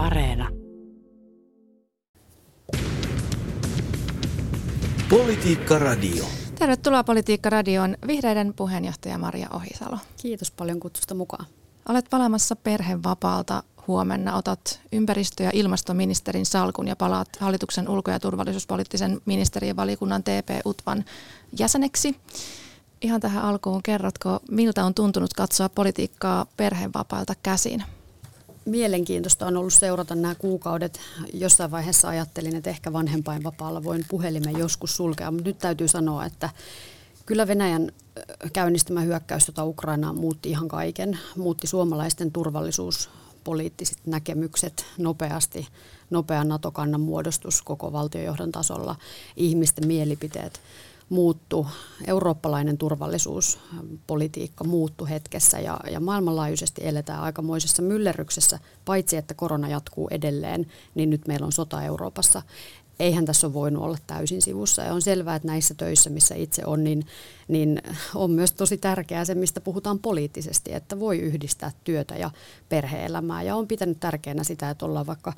Areena. Politiikka Radio. Tervetuloa Politiikka Radioon vihreiden puheenjohtaja Maria Ohisalo. Kiitos paljon kutsusta mukaan. Olet palaamassa perhevapaalta huomenna. Otat ympäristö- ja ilmastoministerin salkun ja palaat hallituksen ulko- ja turvallisuuspoliittisen ministerivaliokunnan TP-UTVAn jäseneksi. Ihan tähän alkuun kerrotko, miltä on tuntunut katsoa politiikkaa perhevapailta käsin? Mielenkiintoista on ollut seurata nämä kuukaudet. Jossain vaiheessa ajattelin, että ehkä vanhempainvapaalla voin puhelimen joskus sulkea, mutta nyt täytyy sanoa, että kyllä Venäjän käynnistämä hyökkäys tota Ukrainaan muutti ihan kaiken. Muutti suomalaisten turvallisuuspoliittiset näkemykset nopeasti, nopea NATO-kannan muodostus koko valtiojohdon tasolla, ihmisten mielipiteet muuttu, eurooppalainen turvallisuuspolitiikka muuttu hetkessä ja, ja maailmanlaajuisesti eletään aikamoisessa myllerryksessä, paitsi että korona jatkuu edelleen, niin nyt meillä on sota Euroopassa eihän tässä ole voinut olla täysin sivussa. Ja on selvää, että näissä töissä, missä itse on, niin, niin on myös tosi tärkeää se, mistä puhutaan poliittisesti, että voi yhdistää työtä ja perheelämää. Ja on pitänyt tärkeänä sitä, että ollaan vaikka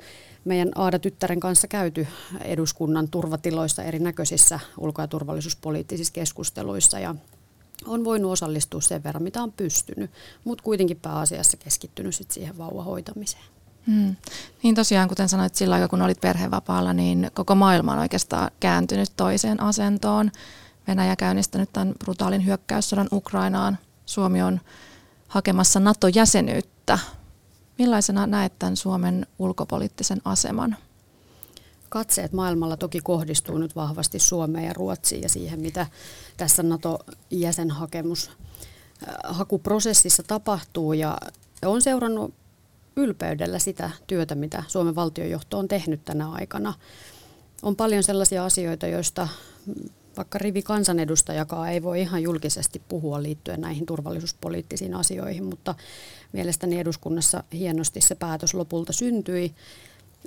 meidän Aada-tyttären kanssa käyty eduskunnan turvatiloissa erinäköisissä ulko- ja turvallisuuspoliittisissa keskusteluissa. Ja on voinut osallistua sen verran, mitä on pystynyt, mutta kuitenkin pääasiassa keskittynyt sit siihen vauvahoitamiseen. Hmm. Niin tosiaan, kuten sanoit, sillä aikaa kun olit perhevapaalla, niin koko maailma on oikeastaan kääntynyt toiseen asentoon. Venäjä käynnistänyt tämän brutaalin hyökkäyssodan Ukrainaan. Suomi on hakemassa NATO-jäsenyyttä. Millaisena näet tämän Suomen ulkopoliittisen aseman? Katseet maailmalla toki kohdistuu nyt vahvasti Suomeen ja Ruotsiin ja siihen, mitä tässä NATO-jäsenhakemus äh, hakuprosessissa tapahtuu. Ja on seurannut ylpeydellä sitä työtä, mitä Suomen valtiojohto on tehnyt tänä aikana. On paljon sellaisia asioita, joista vaikka rivi kansanedustajakaan ei voi ihan julkisesti puhua liittyen näihin turvallisuuspoliittisiin asioihin, mutta mielestäni eduskunnassa hienosti se päätös lopulta syntyi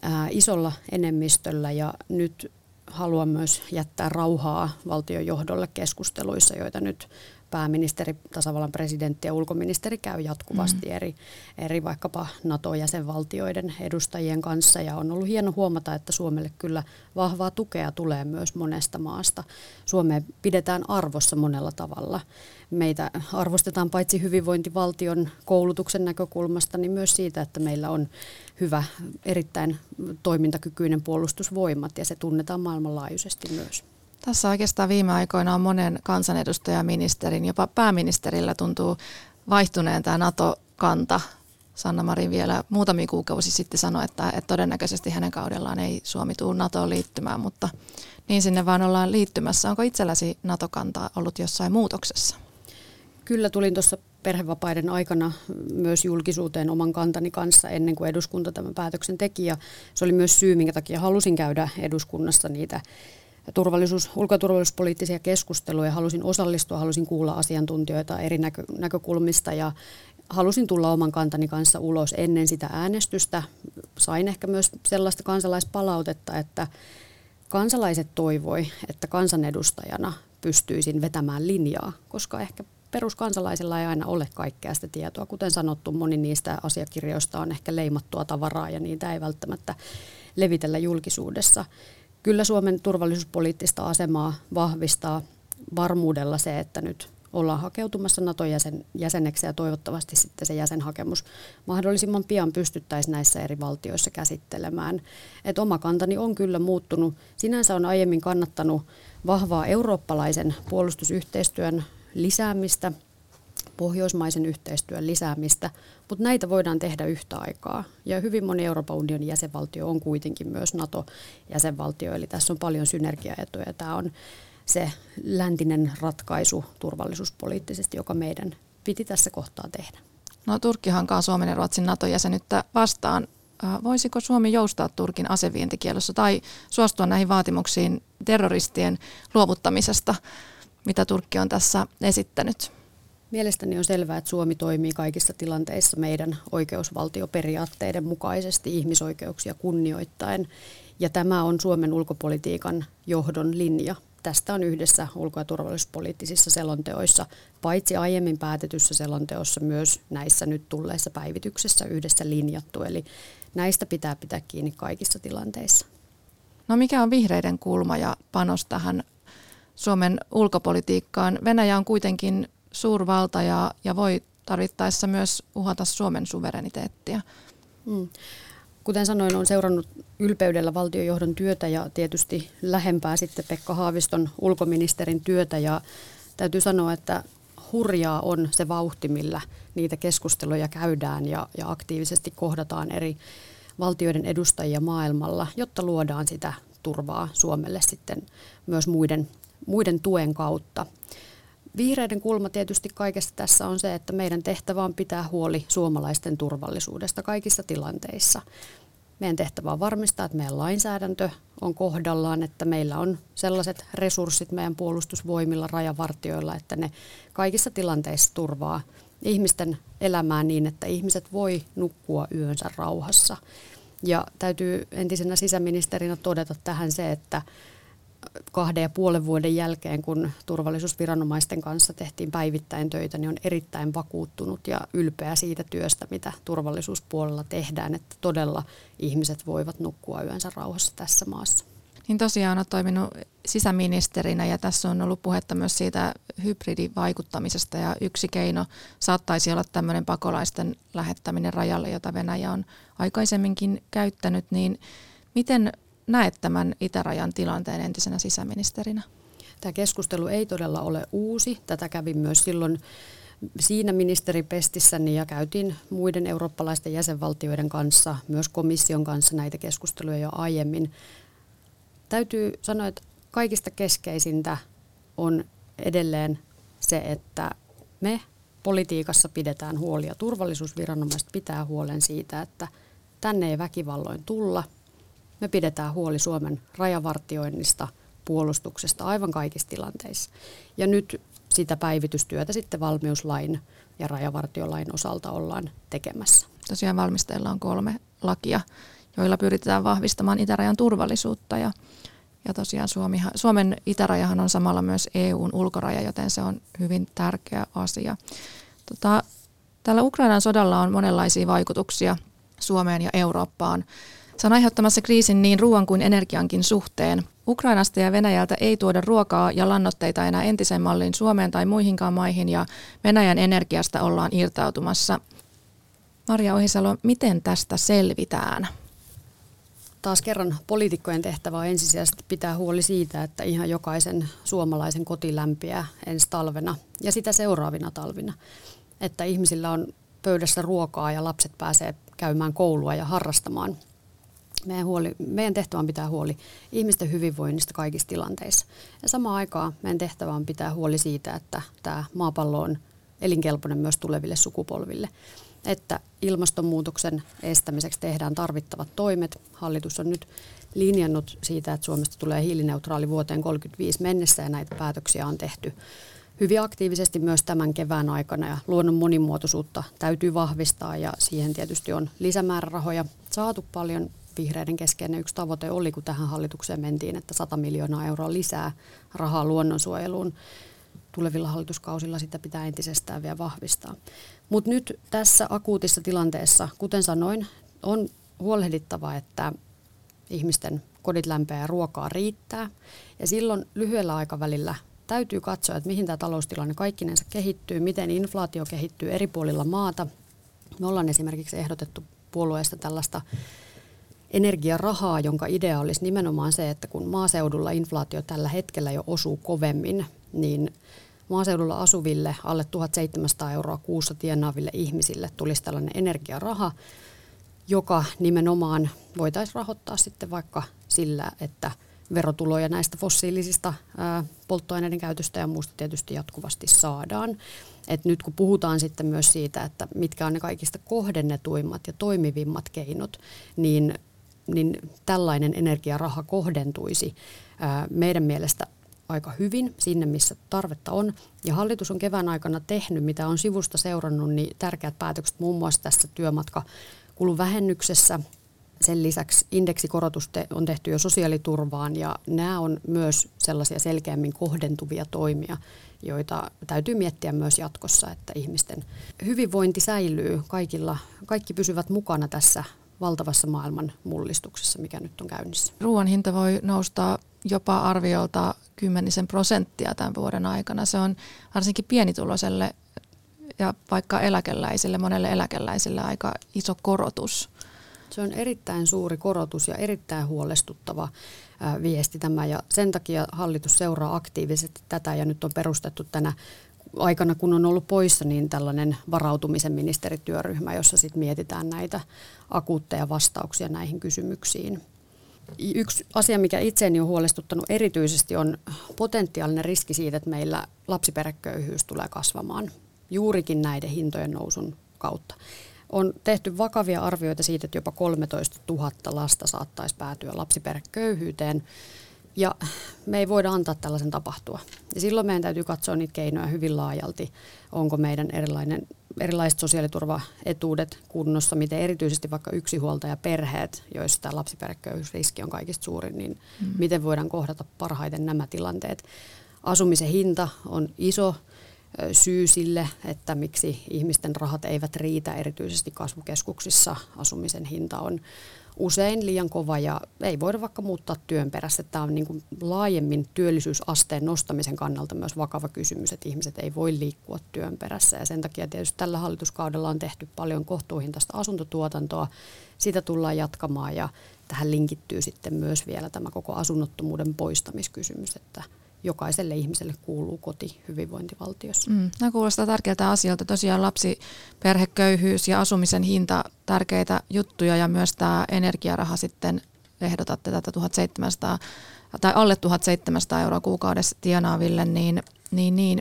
ää, isolla enemmistöllä ja nyt haluan myös jättää rauhaa valtiojohdolle keskusteluissa, joita nyt pääministeri, tasavallan presidentti ja ulkoministeri käy jatkuvasti mm. eri, eri vaikkapa NATO-jäsenvaltioiden edustajien kanssa ja on ollut hieno huomata, että Suomelle kyllä vahvaa tukea tulee myös monesta maasta. Suomea pidetään arvossa monella tavalla. Meitä arvostetaan paitsi hyvinvointivaltion koulutuksen näkökulmasta, niin myös siitä, että meillä on hyvä, erittäin toimintakykyinen puolustusvoimat ja se tunnetaan maailmanlaajuisesti myös. Tässä oikeastaan viime aikoina on monen kansanedustajaministerin, jopa pääministerillä tuntuu vaihtuneen tämä NATO-kanta. Sanna Marin vielä muutamia kuukausi sitten sanoi, että, että todennäköisesti hänen kaudellaan ei Suomi tule NATOon liittymään, mutta niin sinne vaan ollaan liittymässä. Onko itselläsi NATO-kanta ollut jossain muutoksessa? Kyllä tulin tuossa perhevapaiden aikana myös julkisuuteen oman kantani kanssa ennen kuin eduskunta tämän päätöksen teki. Ja se oli myös syy, minkä takia halusin käydä eduskunnassa niitä turvallisuus, ulko- ja turvallisuuspoliittisia keskusteluja. Halusin osallistua, halusin kuulla asiantuntijoita eri näkö, näkökulmista ja halusin tulla oman kantani kanssa ulos ennen sitä äänestystä. Sain ehkä myös sellaista kansalaispalautetta, että kansalaiset toivoi, että kansanedustajana pystyisin vetämään linjaa, koska ehkä peruskansalaisilla ei aina ole kaikkea sitä tietoa. Kuten sanottu, moni niistä asiakirjoista on ehkä leimattua tavaraa ja niitä ei välttämättä levitellä julkisuudessa. Kyllä Suomen turvallisuuspoliittista asemaa vahvistaa varmuudella se, että nyt ollaan hakeutumassa NATO-jäsen, jäseneksi ja toivottavasti sitten se jäsenhakemus mahdollisimman pian pystyttäisiin näissä eri valtioissa käsittelemään. Et oma kantani on kyllä muuttunut. Sinänsä on aiemmin kannattanut vahvaa eurooppalaisen puolustusyhteistyön lisäämistä – pohjoismaisen yhteistyön lisäämistä, mutta näitä voidaan tehdä yhtä aikaa. Ja hyvin moni Euroopan unionin jäsenvaltio on kuitenkin myös NATO-jäsenvaltio, eli tässä on paljon synergiaetuja. Tämä on se läntinen ratkaisu turvallisuuspoliittisesti, joka meidän piti tässä kohtaa tehdä. No Turkki hankaa Suomen ja Ruotsin NATO-jäsenyyttä vastaan. Voisiko Suomi joustaa Turkin asevientikielossa tai suostua näihin vaatimuksiin terroristien luovuttamisesta, mitä Turkki on tässä esittänyt? Mielestäni on selvää, että Suomi toimii kaikissa tilanteissa meidän oikeusvaltioperiaatteiden mukaisesti ihmisoikeuksia kunnioittaen. Ja tämä on Suomen ulkopolitiikan johdon linja tästä on yhdessä ulko- ja turvallisuuspoliittisissa selonteoissa, paitsi aiemmin päätetyssä selonteossa, myös näissä nyt tulleissa päivityksissä yhdessä linjattu. Eli näistä pitää pitää kiinni kaikissa tilanteissa. No mikä on vihreiden kulma ja panos tähän Suomen ulkopolitiikkaan? Venäjä on kuitenkin suurvalta ja, ja voi tarvittaessa myös uhata Suomen suvereniteettia. Mm. Kuten sanoin, olen seurannut ylpeydellä valtiojohdon työtä ja tietysti lähempää sitten Pekka Haaviston ulkoministerin työtä ja täytyy sanoa, että hurjaa on se vauhti, millä niitä keskusteluja käydään ja, ja aktiivisesti kohdataan eri valtioiden edustajia maailmalla, jotta luodaan sitä turvaa Suomelle sitten myös muiden, muiden tuen kautta. Vihreiden kulma tietysti kaikessa tässä on se, että meidän tehtävä on pitää huoli suomalaisten turvallisuudesta kaikissa tilanteissa. Meidän tehtävä on varmistaa, että meidän lainsäädäntö on kohdallaan, että meillä on sellaiset resurssit meidän puolustusvoimilla, rajavartioilla, että ne kaikissa tilanteissa turvaa ihmisten elämää niin, että ihmiset voi nukkua yönsä rauhassa. Ja täytyy entisenä sisäministerinä todeta tähän se, että kahden ja puolen vuoden jälkeen, kun turvallisuusviranomaisten kanssa tehtiin päivittäin töitä, niin on erittäin vakuuttunut ja ylpeä siitä työstä, mitä turvallisuuspuolella tehdään, että todella ihmiset voivat nukkua yönsä rauhassa tässä maassa. Niin tosiaan olet toiminut sisäministerinä ja tässä on ollut puhetta myös siitä hybridivaikuttamisesta ja yksi keino saattaisi olla tämmöinen pakolaisten lähettäminen rajalle, jota Venäjä on aikaisemminkin käyttänyt, niin miten näet tämän itärajan tilanteen entisenä sisäministerinä? Tämä keskustelu ei todella ole uusi. Tätä kävi myös silloin siinä ministeripestissäni ja käytiin muiden eurooppalaisten jäsenvaltioiden kanssa, myös komission kanssa näitä keskusteluja jo aiemmin. Täytyy sanoa, että kaikista keskeisintä on edelleen se, että me politiikassa pidetään huoli ja turvallisuusviranomaiset pitää huolen siitä, että tänne ei väkivalloin tulla – me pidetään huoli Suomen rajavartioinnista, puolustuksesta aivan kaikissa tilanteissa. Ja nyt sitä päivitystyötä sitten valmiuslain ja rajavartiolain osalta ollaan tekemässä. Tosiaan valmisteilla on kolme lakia, joilla pyritään vahvistamaan itärajan turvallisuutta ja, ja tosiaan Suomi, Suomen itärajahan on samalla myös EUn ulkoraja, joten se on hyvin tärkeä asia. Tota, tällä Ukrainan sodalla on monenlaisia vaikutuksia Suomeen ja Eurooppaan. Se on aiheuttamassa kriisin niin ruoan kuin energiankin suhteen. Ukrainasta ja Venäjältä ei tuoda ruokaa ja lannoitteita enää entisen mallin Suomeen tai muihinkaan maihin ja Venäjän energiasta ollaan irtautumassa. Maria Ohisalo, miten tästä selvitään? Taas kerran poliitikkojen tehtävä on ensisijaisesti pitää huoli siitä, että ihan jokaisen suomalaisen koti lämpiää ensi talvena ja sitä seuraavina talvina. Että ihmisillä on pöydässä ruokaa ja lapset pääsee käymään koulua ja harrastamaan meidän, huoli, meidän tehtävä on pitää huoli ihmisten hyvinvoinnista kaikissa tilanteissa. Ja samaan aikaan meidän tehtävä on pitää huoli siitä, että tämä maapallo on elinkelpoinen myös tuleville sukupolville. Että ilmastonmuutoksen estämiseksi tehdään tarvittavat toimet. Hallitus on nyt linjannut siitä, että Suomesta tulee hiilineutraali vuoteen 35 mennessä ja näitä päätöksiä on tehty hyvin aktiivisesti myös tämän kevään aikana ja luonnon monimuotoisuutta täytyy vahvistaa ja siihen tietysti on lisämäärärahoja saatu paljon vihreiden keskeinen yksi tavoite oli, kun tähän hallitukseen mentiin, että 100 miljoonaa euroa lisää rahaa luonnonsuojeluun. Tulevilla hallituskausilla sitä pitää entisestään vielä vahvistaa. Mutta nyt tässä akuutissa tilanteessa, kuten sanoin, on huolehdittava, että ihmisten kodit lämpeää ja ruokaa riittää. Ja silloin lyhyellä aikavälillä täytyy katsoa, että mihin tämä taloustilanne kaikkinensa kehittyy, miten inflaatio kehittyy eri puolilla maata. Me ollaan esimerkiksi ehdotettu puolueesta tällaista energiarahaa, jonka idea olisi nimenomaan se, että kun maaseudulla inflaatio tällä hetkellä jo osuu kovemmin, niin maaseudulla asuville alle 1700 euroa kuussa tienaaville ihmisille tulisi tällainen energiaraha, joka nimenomaan voitaisiin rahoittaa sitten vaikka sillä, että verotuloja näistä fossiilisista polttoaineiden käytöstä ja muusta tietysti jatkuvasti saadaan. Et nyt kun puhutaan sitten myös siitä, että mitkä on ne kaikista kohdennetuimmat ja toimivimmat keinot, niin niin tällainen energiaraha kohdentuisi meidän mielestä aika hyvin sinne, missä tarvetta on. Ja hallitus on kevään aikana tehnyt, mitä on sivusta seurannut, niin tärkeät päätökset muun muassa tässä työmatkakuluvähennyksessä Sen lisäksi indeksikorotus on tehty jo sosiaaliturvaan ja nämä on myös sellaisia selkeämmin kohdentuvia toimia, joita täytyy miettiä myös jatkossa, että ihmisten hyvinvointi säilyy, kaikilla, kaikki pysyvät mukana tässä valtavassa maailman mullistuksessa, mikä nyt on käynnissä. Ruoan hinta voi nousta jopa arviolta kymmenisen prosenttia tämän vuoden aikana. Se on varsinkin pienituloiselle ja vaikka eläkeläisille, monelle eläkeläisille aika iso korotus. Se on erittäin suuri korotus ja erittäin huolestuttava viesti tämä ja sen takia hallitus seuraa aktiivisesti tätä ja nyt on perustettu tänä aikana, kun on ollut poissa, niin tällainen varautumisen ministerityöryhmä, jossa sitten mietitään näitä akuutteja vastauksia näihin kysymyksiin. Yksi asia, mikä itseäni on huolestuttanut erityisesti, on potentiaalinen riski siitä, että meillä lapsiperheköyhyys tulee kasvamaan juurikin näiden hintojen nousun kautta. On tehty vakavia arvioita siitä, että jopa 13 000 lasta saattaisi päätyä lapsiperheköyhyyteen. Ja me ei voida antaa tällaisen tapahtua. Ja silloin meidän täytyy katsoa niitä keinoja hyvin laajalti. Onko meidän erilainen, erilaiset sosiaaliturvaetuudet kunnossa, miten erityisesti vaikka perheet, joissa tämä lapsiperheköyhyysriski on kaikista suurin, niin mm. miten voidaan kohdata parhaiten nämä tilanteet. Asumisen hinta on iso syy sille, että miksi ihmisten rahat eivät riitä, erityisesti kasvukeskuksissa asumisen hinta on usein liian kova ja ei voida vaikka muuttaa työn perässä. Tämä on niin kuin laajemmin työllisyysasteen nostamisen kannalta myös vakava kysymys, että ihmiset ei voi liikkua työn perässä ja sen takia tietysti tällä hallituskaudella on tehty paljon kohtuuhintaista asuntotuotantoa. Sitä tullaan jatkamaan ja tähän linkittyy sitten myös vielä tämä koko asunnottomuuden poistamiskysymys, että jokaiselle ihmiselle kuuluu koti hyvinvointivaltiossa. Mm, nämä kuulostaa tärkeältä asioilta. Tosiaan lapsi, perheköyhyys ja asumisen hinta tärkeitä juttuja ja myös tämä energiaraha sitten ehdotatte tätä 1700 tai alle 1700 euroa kuukaudessa tienaaville, niin, niin, niin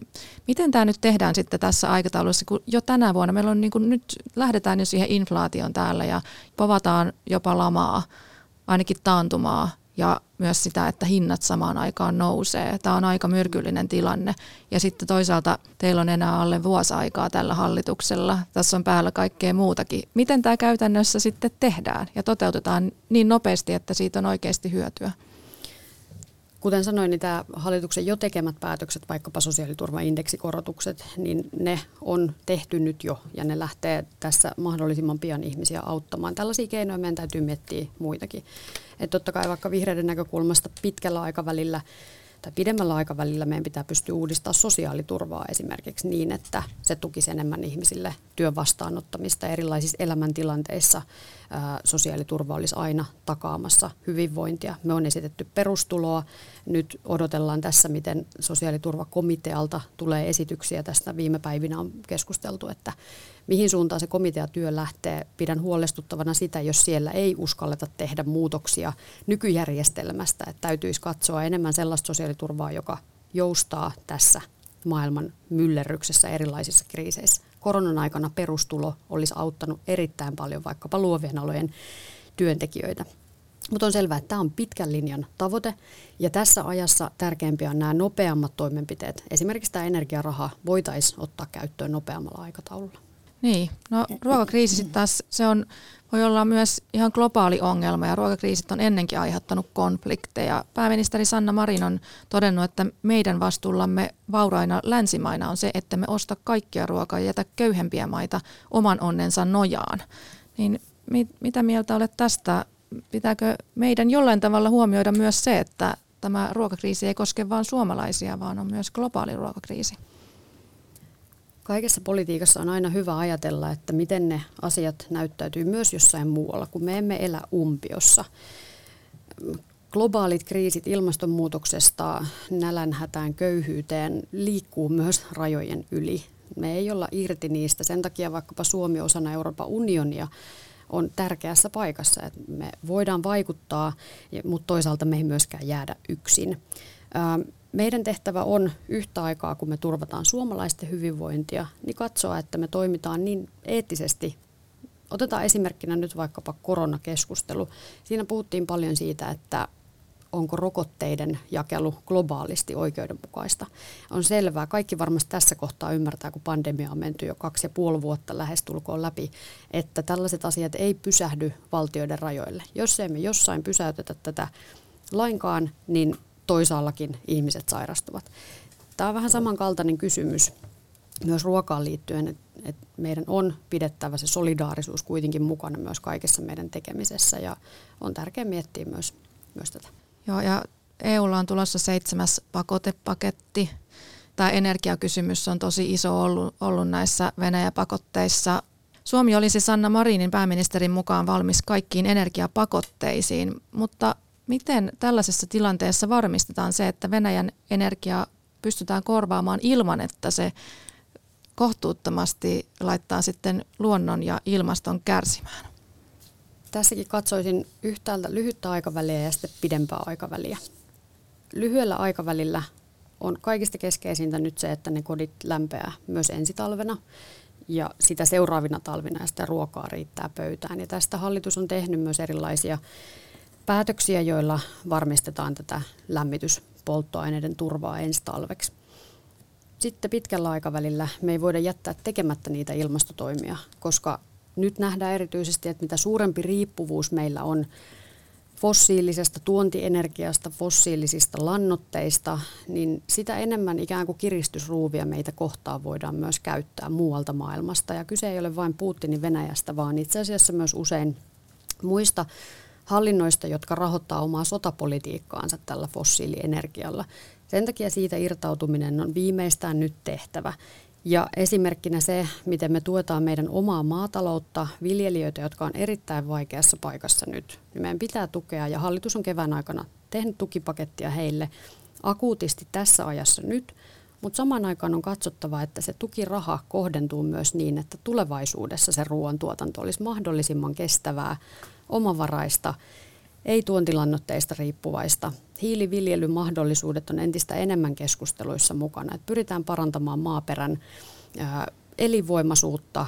miten tämä nyt tehdään sitten tässä aikataulussa, kun jo tänä vuonna meillä on niin kuin nyt lähdetään jo siihen inflaation täällä ja povataan jopa lamaa, ainakin taantumaa ja myös sitä, että hinnat samaan aikaan nousee. Tämä on aika myrkyllinen tilanne. Ja sitten toisaalta teillä on enää alle vuosi aikaa tällä hallituksella. Tässä on päällä kaikkea muutakin. Miten tämä käytännössä sitten tehdään ja toteutetaan niin nopeasti, että siitä on oikeasti hyötyä? Kuten sanoin, niin tämä hallituksen jo tekemät päätökset, vaikkapa sosiaaliturvaindeksikorotukset, niin ne on tehty nyt jo ja ne lähtee tässä mahdollisimman pian ihmisiä auttamaan. Tällaisia keinoja meidän täytyy miettiä muitakin. Että totta kai vaikka vihreiden näkökulmasta pitkällä aikavälillä tai pidemmällä aikavälillä meidän pitää pystyä uudistamaan sosiaaliturvaa esimerkiksi niin, että se tukisi enemmän ihmisille työn vastaanottamista erilaisissa elämäntilanteissa. Sosiaaliturva olisi aina takaamassa hyvinvointia. Me on esitetty perustuloa. Nyt odotellaan tässä, miten sosiaaliturvakomitealta tulee esityksiä. Tästä viime päivinä on keskusteltu, että mihin suuntaan se komiteatyö lähtee. Pidän huolestuttavana sitä, jos siellä ei uskalleta tehdä muutoksia nykyjärjestelmästä. Että täytyisi katsoa enemmän sellaista sosiaaliturvaa, joka joustaa tässä maailman myllerryksessä erilaisissa kriiseissä. Koronan aikana perustulo olisi auttanut erittäin paljon vaikkapa luovien alojen työntekijöitä. Mutta on selvää, että tämä on pitkän linjan tavoite ja tässä ajassa tärkeimpiä on nämä nopeammat toimenpiteet. Esimerkiksi tämä energiaraha voitaisiin ottaa käyttöön nopeammalla aikataululla. Niin, no ruokakriisi sitten taas se on, voi olla myös ihan globaali ongelma ja ruokakriisit on ennenkin aiheuttanut konflikteja. Pääministeri Sanna Marin on todennut, että meidän vastuullamme vauraina länsimaina on se, että me osta kaikkia ruokaa ja jätä köyhempiä maita oman onnensa nojaan. Niin mit, mitä mieltä olet tästä? Pitääkö meidän jollain tavalla huomioida myös se, että tämä ruokakriisi ei koske vain suomalaisia, vaan on myös globaali ruokakriisi? Kaikessa politiikassa on aina hyvä ajatella, että miten ne asiat näyttäytyy myös jossain muualla, kun me emme elä umpiossa. Globaalit kriisit ilmastonmuutoksesta nälänhätään, köyhyyteen liikkuu myös rajojen yli. Me ei olla irti niistä. Sen takia vaikkapa Suomi osana Euroopan unionia on tärkeässä paikassa, että me voidaan vaikuttaa, mutta toisaalta me ei myöskään jäädä yksin. Meidän tehtävä on yhtä aikaa, kun me turvataan suomalaisten hyvinvointia, niin katsoa, että me toimitaan niin eettisesti. Otetaan esimerkkinä nyt vaikkapa koronakeskustelu. Siinä puhuttiin paljon siitä, että onko rokotteiden jakelu globaalisti oikeudenmukaista. On selvää, kaikki varmasti tässä kohtaa ymmärtää, kun pandemia on menty jo kaksi ja puoli vuotta lähestulkoon läpi, että tällaiset asiat ei pysähdy valtioiden rajoille. Jos emme jossain pysäytetä tätä lainkaan, niin toisaallakin ihmiset sairastuvat. Tämä on vähän samankaltainen kysymys myös ruokaan liittyen, että, meidän on pidettävä se solidaarisuus kuitenkin mukana myös kaikessa meidän tekemisessä ja on tärkeää miettiä myös, myös tätä. Joo, ja EUlla on tulossa seitsemäs pakotepaketti. Tämä energiakysymys on tosi iso ollut, ollut näissä Venäjä-pakotteissa. Suomi olisi Sanna Marinin pääministerin mukaan valmis kaikkiin energiapakotteisiin, mutta miten tällaisessa tilanteessa varmistetaan se, että Venäjän energia pystytään korvaamaan ilman, että se kohtuuttomasti laittaa sitten luonnon ja ilmaston kärsimään? Tässäkin katsoisin yhtäältä lyhyttä aikaväliä ja sitten pidempää aikaväliä. Lyhyellä aikavälillä on kaikista keskeisintä nyt se, että ne kodit lämpeää myös ensi talvena ja sitä seuraavina talvina ja sitä ruokaa riittää pöytään. Ja tästä hallitus on tehnyt myös erilaisia päätöksiä, joilla varmistetaan tätä lämmityspolttoaineiden turvaa ensi talveksi. Sitten pitkällä aikavälillä me ei voida jättää tekemättä niitä ilmastotoimia, koska nyt nähdään erityisesti, että mitä suurempi riippuvuus meillä on fossiilisesta tuontienergiasta, fossiilisista lannoitteista, niin sitä enemmän ikään kuin kiristysruuvia meitä kohtaan voidaan myös käyttää muualta maailmasta. Ja kyse ei ole vain Putinin Venäjästä, vaan itse asiassa myös usein muista hallinnoista, jotka rahoittaa omaa sotapolitiikkaansa tällä fossiilienergialla. Sen takia siitä irtautuminen on viimeistään nyt tehtävä. Ja esimerkkinä se, miten me tuetaan meidän omaa maataloutta, viljelijöitä, jotka on erittäin vaikeassa paikassa nyt. Meidän pitää tukea ja hallitus on kevään aikana tehnyt tukipakettia heille akuutisti tässä ajassa nyt, mutta samaan aikaan on katsottava, että se tukiraha kohdentuu myös niin, että tulevaisuudessa se ruoantuotanto olisi mahdollisimman kestävää, omavaraista, ei tuontilannoitteista riippuvaista. Hiiliviljelymahdollisuudet on entistä enemmän keskusteluissa mukana. Että pyritään parantamaan maaperän elinvoimaisuutta,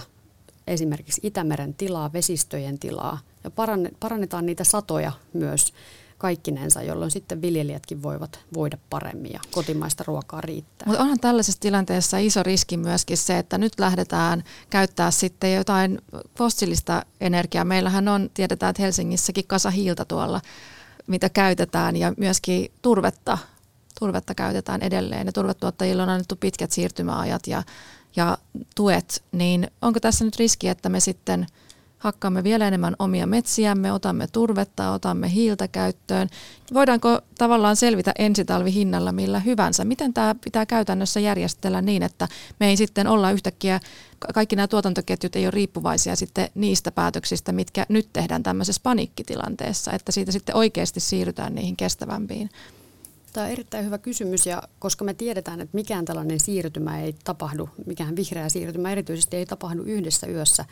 esimerkiksi Itämeren tilaa, vesistöjen tilaa ja parannetaan niitä satoja myös kaikkinensa, jolloin sitten viljelijätkin voivat voida paremmin ja kotimaista ruokaa riittää. Mutta onhan tällaisessa tilanteessa iso riski myöskin se, että nyt lähdetään käyttää sitten jotain fossiilista energiaa. Meillähän on, tiedetään, että Helsingissäkin kasa hiiltä tuolla, mitä käytetään ja myöskin turvetta, turvetta käytetään edelleen. Ja turvetuottajilla on annettu pitkät siirtymäajat ja, ja tuet, niin onko tässä nyt riski, että me sitten – hakkaamme vielä enemmän omia metsiämme, otamme turvetta, otamme hiiltä käyttöön. Voidaanko tavallaan selvitä ensitalvihinnalla millä hyvänsä? Miten tämä pitää käytännössä järjestellä niin, että me ei sitten olla yhtäkkiä, kaikki nämä tuotantoketjut ei ole riippuvaisia sitten niistä päätöksistä, mitkä nyt tehdään tämmöisessä paniikkitilanteessa, että siitä sitten oikeasti siirrytään niihin kestävämpiin Tämä on erittäin hyvä kysymys ja koska me tiedetään, että mikään tällainen siirtymä ei tapahdu, mikään vihreä siirtymä erityisesti ei tapahdu yhdessä yössä,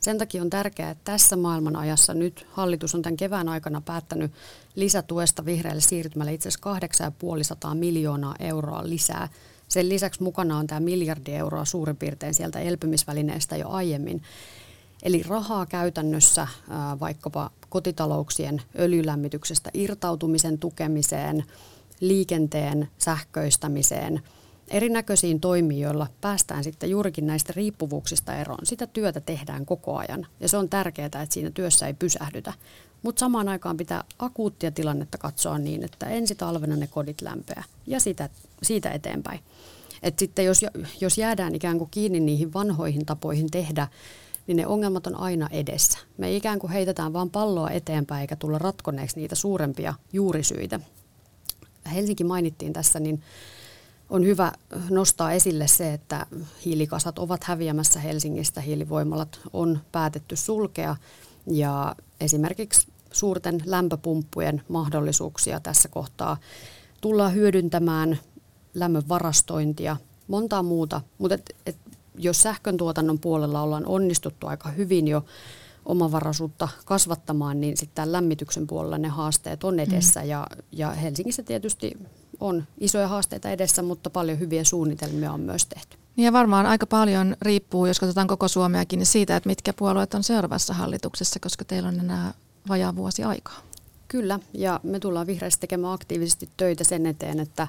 sen takia on tärkeää, että tässä maailman ajassa nyt hallitus on tämän kevään aikana päättänyt lisätuesta vihreälle siirtymälle itse asiassa 850 miljoonaa euroa lisää. Sen lisäksi mukana on tämä miljardi euroa suurin piirtein sieltä elpymisvälineestä jo aiemmin. Eli rahaa käytännössä vaikkapa kotitalouksien öljylämmityksestä irtautumisen tukemiseen, liikenteen sähköistämiseen – erinäköisiin toimiin, joilla päästään sitten juurikin näistä riippuvuuksista eroon. Sitä työtä tehdään koko ajan ja se on tärkeää, että siinä työssä ei pysähdytä. Mutta samaan aikaan pitää akuuttia tilannetta katsoa niin, että ensi talvena ne kodit lämpeää ja sitä, siitä eteenpäin. Et sitten jos, jos jäädään ikään kuin kiinni niihin vanhoihin tapoihin tehdä, niin ne ongelmat on aina edessä. Me ikään kuin heitetään vain palloa eteenpäin eikä tulla ratkoneeksi niitä suurempia juurisyitä. Helsinki mainittiin tässä, niin on hyvä nostaa esille se, että hiilikasat ovat häviämässä Helsingistä. Hiilivoimalat on päätetty sulkea ja esimerkiksi suurten lämpöpumppujen mahdollisuuksia tässä kohtaa tullaan hyödyntämään lämmön varastointia, montaa muuta. Mutta et, et, jos sähkön tuotannon puolella ollaan onnistuttu aika hyvin jo omavaraisuutta kasvattamaan, niin sitten lämmityksen puolella ne haasteet on edessä. Mm. Ja, ja Helsingissä tietysti on isoja haasteita edessä, mutta paljon hyviä suunnitelmia on myös tehty. Niin ja varmaan aika paljon riippuu, jos katsotaan koko Suomeakin, niin siitä, että mitkä puolueet on seuraavassa hallituksessa, koska teillä on enää vajaa vuosi aikaa. Kyllä, ja me tullaan vihreästi tekemään aktiivisesti töitä sen eteen, että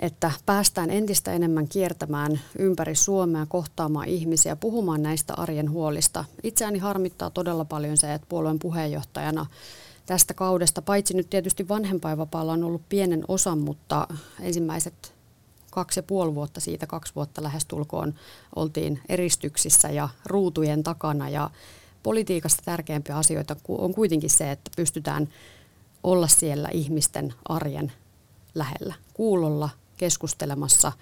että päästään entistä enemmän kiertämään ympäri Suomea, kohtaamaan ihmisiä, puhumaan näistä arjen huolista. Itseäni harmittaa todella paljon se, että puolueen puheenjohtajana tästä kaudesta, paitsi nyt tietysti vanhempainvapaalla on ollut pienen osan, mutta ensimmäiset kaksi ja puoli vuotta siitä, kaksi vuotta lähestulkoon oltiin eristyksissä ja ruutujen takana. Ja politiikasta tärkeimpiä asioita on kuitenkin se, että pystytään olla siellä ihmisten arjen lähellä, kuulolla, keskustelemassa,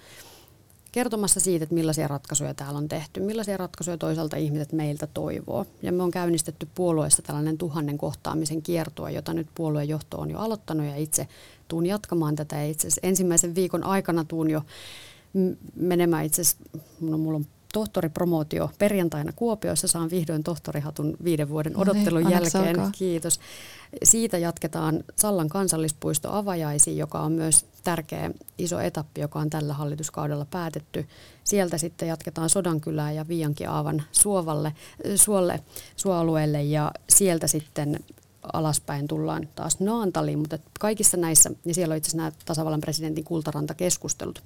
kertomassa siitä, että millaisia ratkaisuja täällä on tehty, millaisia ratkaisuja toisaalta ihmiset meiltä toivoo. Ja me on käynnistetty puolueessa tällainen tuhannen kohtaamisen kiertoa, jota nyt puoluejohto on jo aloittanut ja itse tuun jatkamaan tätä. Itse ensimmäisen viikon aikana tuun jo menemään itse asiassa, mulla on tohtoripromootio perjantaina Kuopiossa. Saan vihdoin tohtorihatun viiden vuoden no niin, odottelun no jälkeen. Alkaa. Kiitos. Siitä jatketaan Sallan kansallispuisto avajaisiin, joka on myös tärkeä iso etappi, joka on tällä hallituskaudella päätetty. Sieltä sitten jatketaan Sodankylään ja Viiankiaavan suovalle, suolle, suoalueelle ja sieltä sitten alaspäin tullaan taas Naantaliin, mutta kaikissa näissä, ja siellä on itse asiassa nämä tasavallan presidentin kultarantakeskustelut,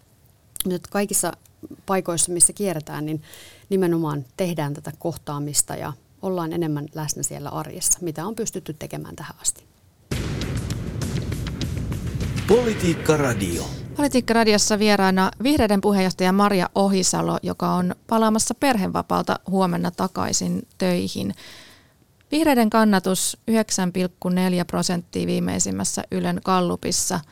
mutta kaikissa paikoissa, missä kierretään, niin nimenomaan tehdään tätä kohtaamista ja ollaan enemmän läsnä siellä arjessa, mitä on pystytty tekemään tähän asti. Politiikka Radio. Politiikka Radiossa vieraana vihreiden puheenjohtaja Maria Ohisalo, joka on palaamassa perhevapaalta huomenna takaisin töihin. Vihreiden kannatus 9,4 prosenttia viimeisimmässä Ylen kallupissa –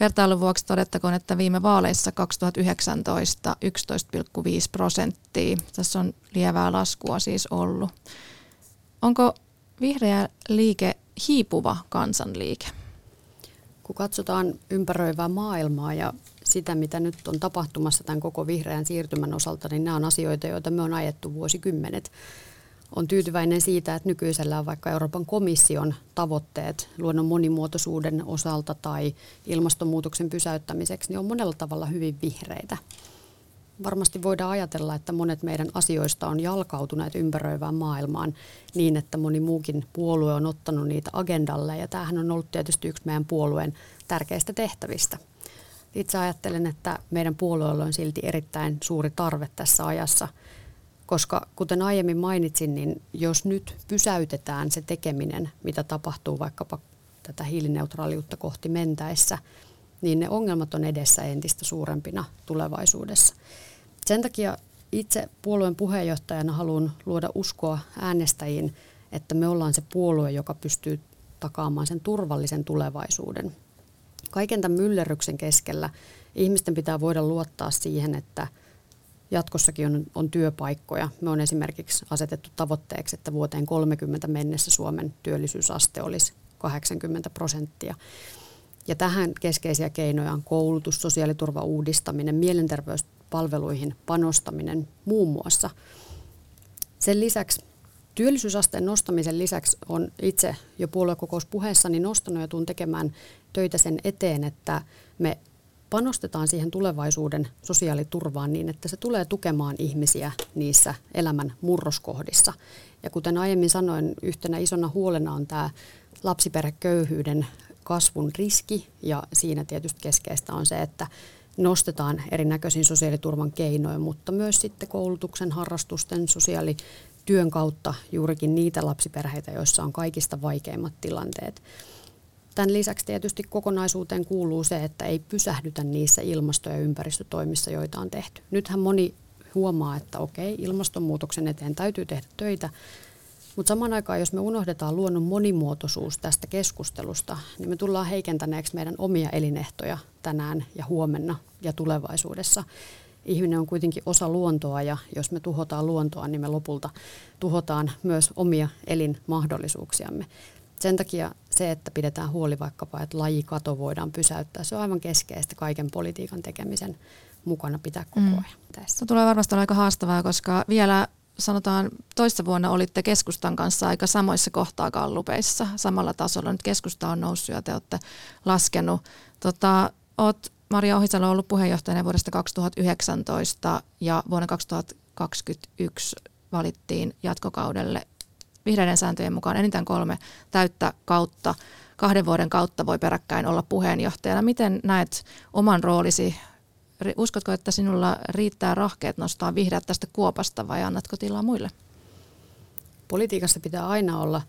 Vertailun vuoksi todettakoon, että viime vaaleissa 2019 11,5 prosenttia. Tässä on lievää laskua siis ollut. Onko vihreä liike hiipuva kansanliike? Kun katsotaan ympäröivää maailmaa ja sitä, mitä nyt on tapahtumassa tämän koko vihreän siirtymän osalta, niin nämä on asioita, joita me on ajettu vuosikymmenet on tyytyväinen siitä, että nykyisellään vaikka Euroopan komission tavoitteet luonnon monimuotoisuuden osalta tai ilmastonmuutoksen pysäyttämiseksi niin on monella tavalla hyvin vihreitä. Varmasti voidaan ajatella, että monet meidän asioista on jalkautuneet ympäröivään maailmaan niin, että moni muukin puolue on ottanut niitä agendalle ja tämähän on ollut tietysti yksi meidän puolueen tärkeistä tehtävistä. Itse ajattelen, että meidän puolueella on silti erittäin suuri tarve tässä ajassa – koska kuten aiemmin mainitsin, niin jos nyt pysäytetään se tekeminen, mitä tapahtuu vaikkapa tätä hiilineutraaliutta kohti mentäessä, niin ne ongelmat on edessä entistä suurempina tulevaisuudessa. Sen takia itse puolueen puheenjohtajana haluan luoda uskoa äänestäjiin, että me ollaan se puolue, joka pystyy takaamaan sen turvallisen tulevaisuuden. Kaiken tämän myllerryksen keskellä ihmisten pitää voida luottaa siihen, että – jatkossakin on, on työpaikkoja. Me on esimerkiksi asetettu tavoitteeksi, että vuoteen 30 mennessä Suomen työllisyysaste olisi 80 prosenttia. Ja tähän keskeisiä keinoja on koulutus, sosiaaliturva uudistaminen, mielenterveyspalveluihin panostaminen muun muassa. Sen lisäksi työllisyysasteen nostamisen lisäksi on itse jo puoluekokouspuheessani nostanut ja tuun tekemään töitä sen eteen, että me panostetaan siihen tulevaisuuden sosiaaliturvaan niin, että se tulee tukemaan ihmisiä niissä elämän murroskohdissa. Ja kuten aiemmin sanoin, yhtenä isona huolena on tämä lapsiperheköyhyyden kasvun riski ja siinä tietysti keskeistä on se, että nostetaan erinäköisiin sosiaaliturvan keinoin, mutta myös sitten koulutuksen, harrastusten, sosiaalityön kautta juurikin niitä lapsiperheitä, joissa on kaikista vaikeimmat tilanteet. Tämän lisäksi tietysti kokonaisuuteen kuuluu se, että ei pysähdytä niissä ilmasto- ja ympäristötoimissa, joita on tehty. Nythän moni huomaa, että okei, ilmastonmuutoksen eteen täytyy tehdä töitä, mutta samaan aikaan, jos me unohdetaan luonnon monimuotoisuus tästä keskustelusta, niin me tullaan heikentäneeksi meidän omia elinehtoja tänään ja huomenna ja tulevaisuudessa. Ihminen on kuitenkin osa luontoa ja jos me tuhotaan luontoa, niin me lopulta tuhotaan myös omia elinmahdollisuuksiamme. Sen takia se, että pidetään huoli vaikkapa, että lajikato voidaan pysäyttää, se on aivan keskeistä kaiken politiikan tekemisen mukana pitää koko mm. ajan mm. tässä. Se tulee varmasti olla aika haastavaa, koska vielä sanotaan toissa vuonna olitte keskustan kanssa aika samoissa kohtaa kallupeissa, samalla tasolla. Nyt keskusta on noussut ja te olette laskenut. Tota, oot Maria Ohisalo ollut puheenjohtajana vuodesta 2019 ja vuonna 2021 valittiin jatkokaudelle vihreiden sääntöjen mukaan enintään kolme täyttä kautta. kahden vuoden kautta voi peräkkäin olla puheenjohtajana. Miten näet oman roolisi? Uskotko, että sinulla riittää rahkeet nostaa vihreät tästä kuopasta vai annatko tilaa muille? Politiikassa pitää aina olla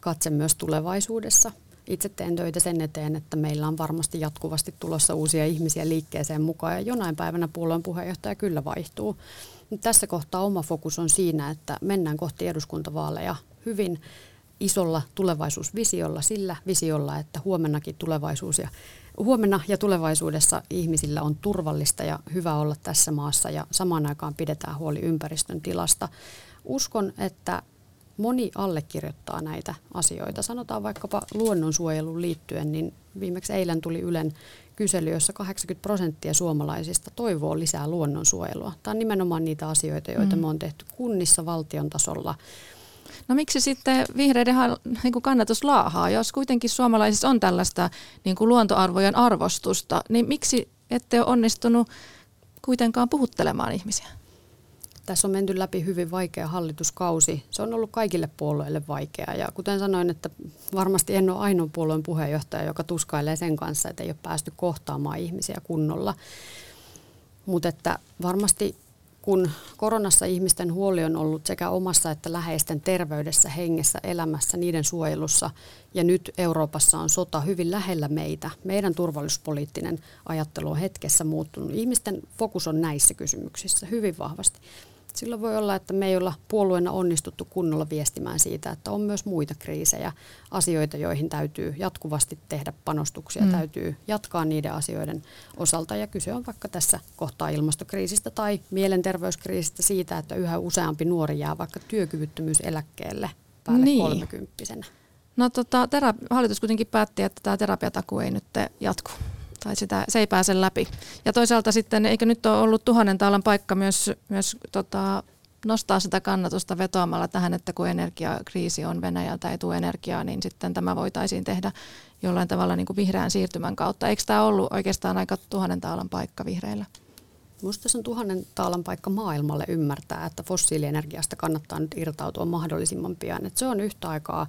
katse myös tulevaisuudessa. Itse teen töitä sen eteen, että meillä on varmasti jatkuvasti tulossa uusia ihmisiä liikkeeseen mukaan ja jonain päivänä puolueen puheenjohtaja kyllä vaihtuu. Tässä kohtaa oma fokus on siinä, että mennään kohti eduskuntavaaleja hyvin isolla tulevaisuusvisiolla, sillä visiolla, että huomennakin tulevaisuus ja huomenna ja tulevaisuudessa ihmisillä on turvallista ja hyvä olla tässä maassa ja samaan aikaan pidetään huoli ympäristön tilasta. Uskon, että moni allekirjoittaa näitä asioita. Sanotaan vaikkapa luonnonsuojeluun liittyen, niin viimeksi eilen tuli Ylen kysely, jossa 80 prosenttia suomalaisista toivoo lisää luonnonsuojelua. Tämä on nimenomaan niitä asioita, joita mm. me on tehty kunnissa valtion tasolla. No miksi sitten vihreiden niin kuin kannatus laahaa, jos kuitenkin suomalaisissa on tällaista niin kuin luontoarvojen arvostusta, niin miksi ette ole onnistunut kuitenkaan puhuttelemaan ihmisiä? Tässä on menty läpi hyvin vaikea hallituskausi. Se on ollut kaikille puolueille vaikea ja kuten sanoin, että varmasti en ole ainoa puolueen puheenjohtaja, joka tuskailee sen kanssa, että ei ole päästy kohtaamaan ihmisiä kunnolla. Mutta että varmasti kun koronassa ihmisten huoli on ollut sekä omassa että läheisten terveydessä, hengessä, elämässä, niiden suojelussa ja nyt Euroopassa on sota hyvin lähellä meitä. Meidän turvallisuuspoliittinen ajattelu on hetkessä muuttunut. Ihmisten fokus on näissä kysymyksissä hyvin vahvasti. Silloin voi olla, että me ei olla puolueena onnistuttu kunnolla viestimään siitä, että on myös muita kriisejä, asioita, joihin täytyy jatkuvasti tehdä panostuksia, mm. täytyy jatkaa niiden asioiden osalta. Ja kyse on vaikka tässä kohtaa ilmastokriisistä tai mielenterveyskriisistä siitä, että yhä useampi nuori jää vaikka työkyvyttömyyseläkkeelle päälle niin. kolmekymppisenä. No tota, terapi- hallitus kuitenkin päätti, että tämä terapiataku ei nyt jatku tai sitä, se ei pääse läpi. Ja toisaalta sitten, eikö nyt ole ollut tuhannen taalan paikka myös, myös tota, nostaa sitä kannatusta vetoamalla tähän, että kun energiakriisi on Venäjältä ei tule energiaa, niin sitten tämä voitaisiin tehdä jollain tavalla niin kuin vihreän siirtymän kautta. Eikö tämä ollut oikeastaan aika tuhannen taalan paikka vihreillä? Minusta se on tuhannen taalan paikka maailmalle ymmärtää, että fossiilienergiasta kannattaa nyt irtautua mahdollisimman pian. Että se on yhtä aikaa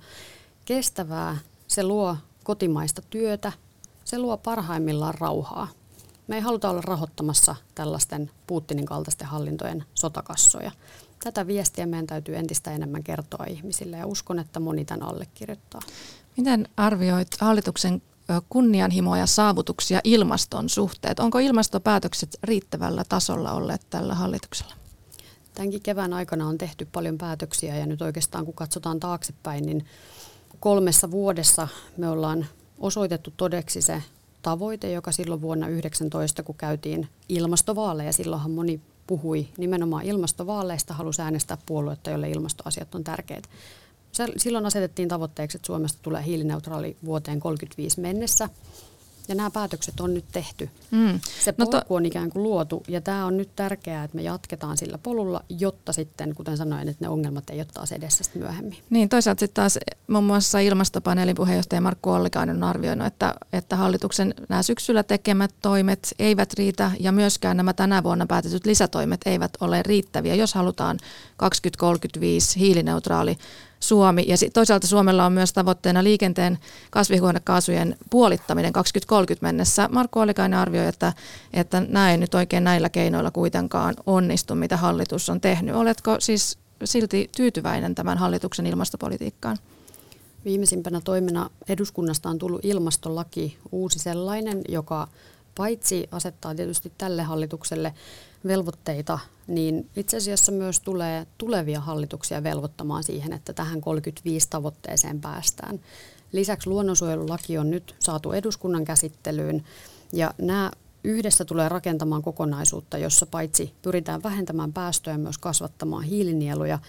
kestävää, se luo kotimaista työtä, se luo parhaimmillaan rauhaa. Me ei haluta olla rahoittamassa tällaisten Putinin kaltaisten hallintojen sotakassoja. Tätä viestiä meidän täytyy entistä enemmän kertoa ihmisille ja uskon, että moni tämän allekirjoittaa. Miten arvioit hallituksen kunnianhimoa ja saavutuksia ilmaston suhteet? Onko ilmastopäätökset riittävällä tasolla olleet tällä hallituksella? Tämänkin kevään aikana on tehty paljon päätöksiä ja nyt oikeastaan kun katsotaan taaksepäin, niin kolmessa vuodessa me ollaan osoitettu todeksi se tavoite, joka silloin vuonna 19, kun käytiin ilmastovaaleja, silloinhan moni puhui nimenomaan ilmastovaaleista, halusi äänestää puoluetta, jolle ilmastoasiat on tärkeitä. Silloin asetettiin tavoitteeksi, että Suomesta tulee hiilineutraali vuoteen 35 mennessä. Ja nämä päätökset on nyt tehty. Mm. Se polku no to- on ikään kuin luotu ja tämä on nyt tärkeää, että me jatketaan sillä polulla, jotta sitten, kuten sanoin, että ne ongelmat ei ole taas edessä myöhemmin. Niin, toisaalta sitten taas muun muassa ilmastopaneelin puheenjohtaja Markku Ollikainen on arvioinut, että, että hallituksen nämä syksyllä tekemät toimet eivät riitä ja myöskään nämä tänä vuonna päätetyt lisätoimet eivät ole riittäviä, jos halutaan 2035 hiilineutraali Suomi. Ja toisaalta Suomella on myös tavoitteena liikenteen kasvihuonekaasujen puolittaminen 2030 mennessä. Markku Olikainen arvioi, että, että näin nyt oikein näillä keinoilla kuitenkaan onnistu, mitä hallitus on tehnyt. Oletko siis silti tyytyväinen tämän hallituksen ilmastopolitiikkaan? Viimeisimpänä toimena eduskunnasta on tullut ilmastolaki, uusi sellainen, joka paitsi asettaa tietysti tälle hallitukselle velvoitteita, niin itse asiassa myös tulee tulevia hallituksia velvoittamaan siihen, että tähän 35 tavoitteeseen päästään. Lisäksi luonnonsuojelulaki on nyt saatu eduskunnan käsittelyyn ja nämä yhdessä tulee rakentamaan kokonaisuutta, jossa paitsi pyritään vähentämään päästöjä, myös kasvattamaan hiilinieluja.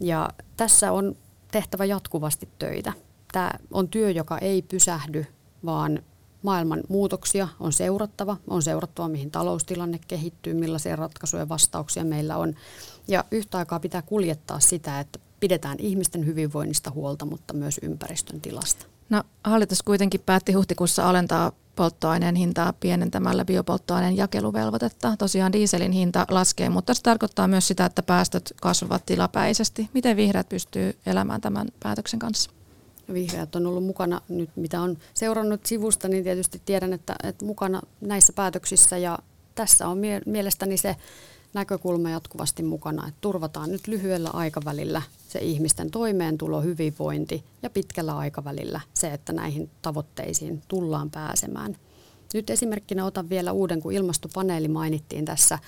Ja tässä on tehtävä jatkuvasti töitä. Tämä on työ, joka ei pysähdy, vaan maailman muutoksia on seurattava. On seurattava, mihin taloustilanne kehittyy, millaisia ratkaisuja ja vastauksia meillä on. Ja yhtä aikaa pitää kuljettaa sitä, että pidetään ihmisten hyvinvoinnista huolta, mutta myös ympäristön tilasta. No, hallitus kuitenkin päätti huhtikuussa alentaa polttoaineen hintaa pienentämällä biopolttoaineen jakeluvelvoitetta. Tosiaan dieselin hinta laskee, mutta se tarkoittaa myös sitä, että päästöt kasvavat tilapäisesti. Miten vihreät pystyy elämään tämän päätöksen kanssa? Vihreät on ollut mukana nyt, mitä on seurannut sivusta, niin tietysti tiedän, että, että mukana näissä päätöksissä ja tässä on mie- mielestäni se näkökulma jatkuvasti mukana, että turvataan nyt lyhyellä aikavälillä se ihmisten toimeentulo, hyvinvointi ja pitkällä aikavälillä se, että näihin tavoitteisiin tullaan pääsemään. Nyt esimerkkinä otan vielä uuden, kun ilmastopaneeli mainittiin tässä.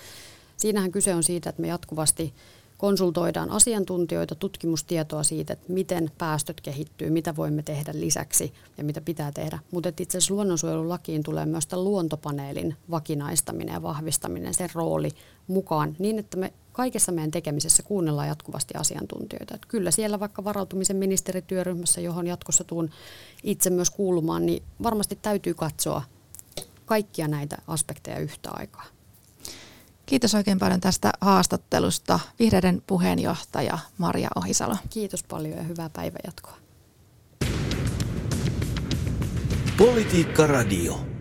Siinähän kyse on siitä, että me jatkuvasti konsultoidaan asiantuntijoita, tutkimustietoa siitä, että miten päästöt kehittyy, mitä voimme tehdä lisäksi ja mitä pitää tehdä. Mutta itse asiassa luonnonsuojelulakiin tulee myös tämän luontopaneelin vakinaistaminen ja vahvistaminen, sen rooli mukaan niin, että me kaikessa meidän tekemisessä kuunnellaan jatkuvasti asiantuntijoita. Että kyllä siellä vaikka varautumisen ministerityöryhmässä, johon jatkossa tuun itse myös kuulumaan, niin varmasti täytyy katsoa kaikkia näitä aspekteja yhtä aikaa. Kiitos oikein paljon tästä haastattelusta. Vihreiden puheenjohtaja Maria Ohisalo. Kiitos paljon ja hyvää päivänjatkoa. Politiikka Radio.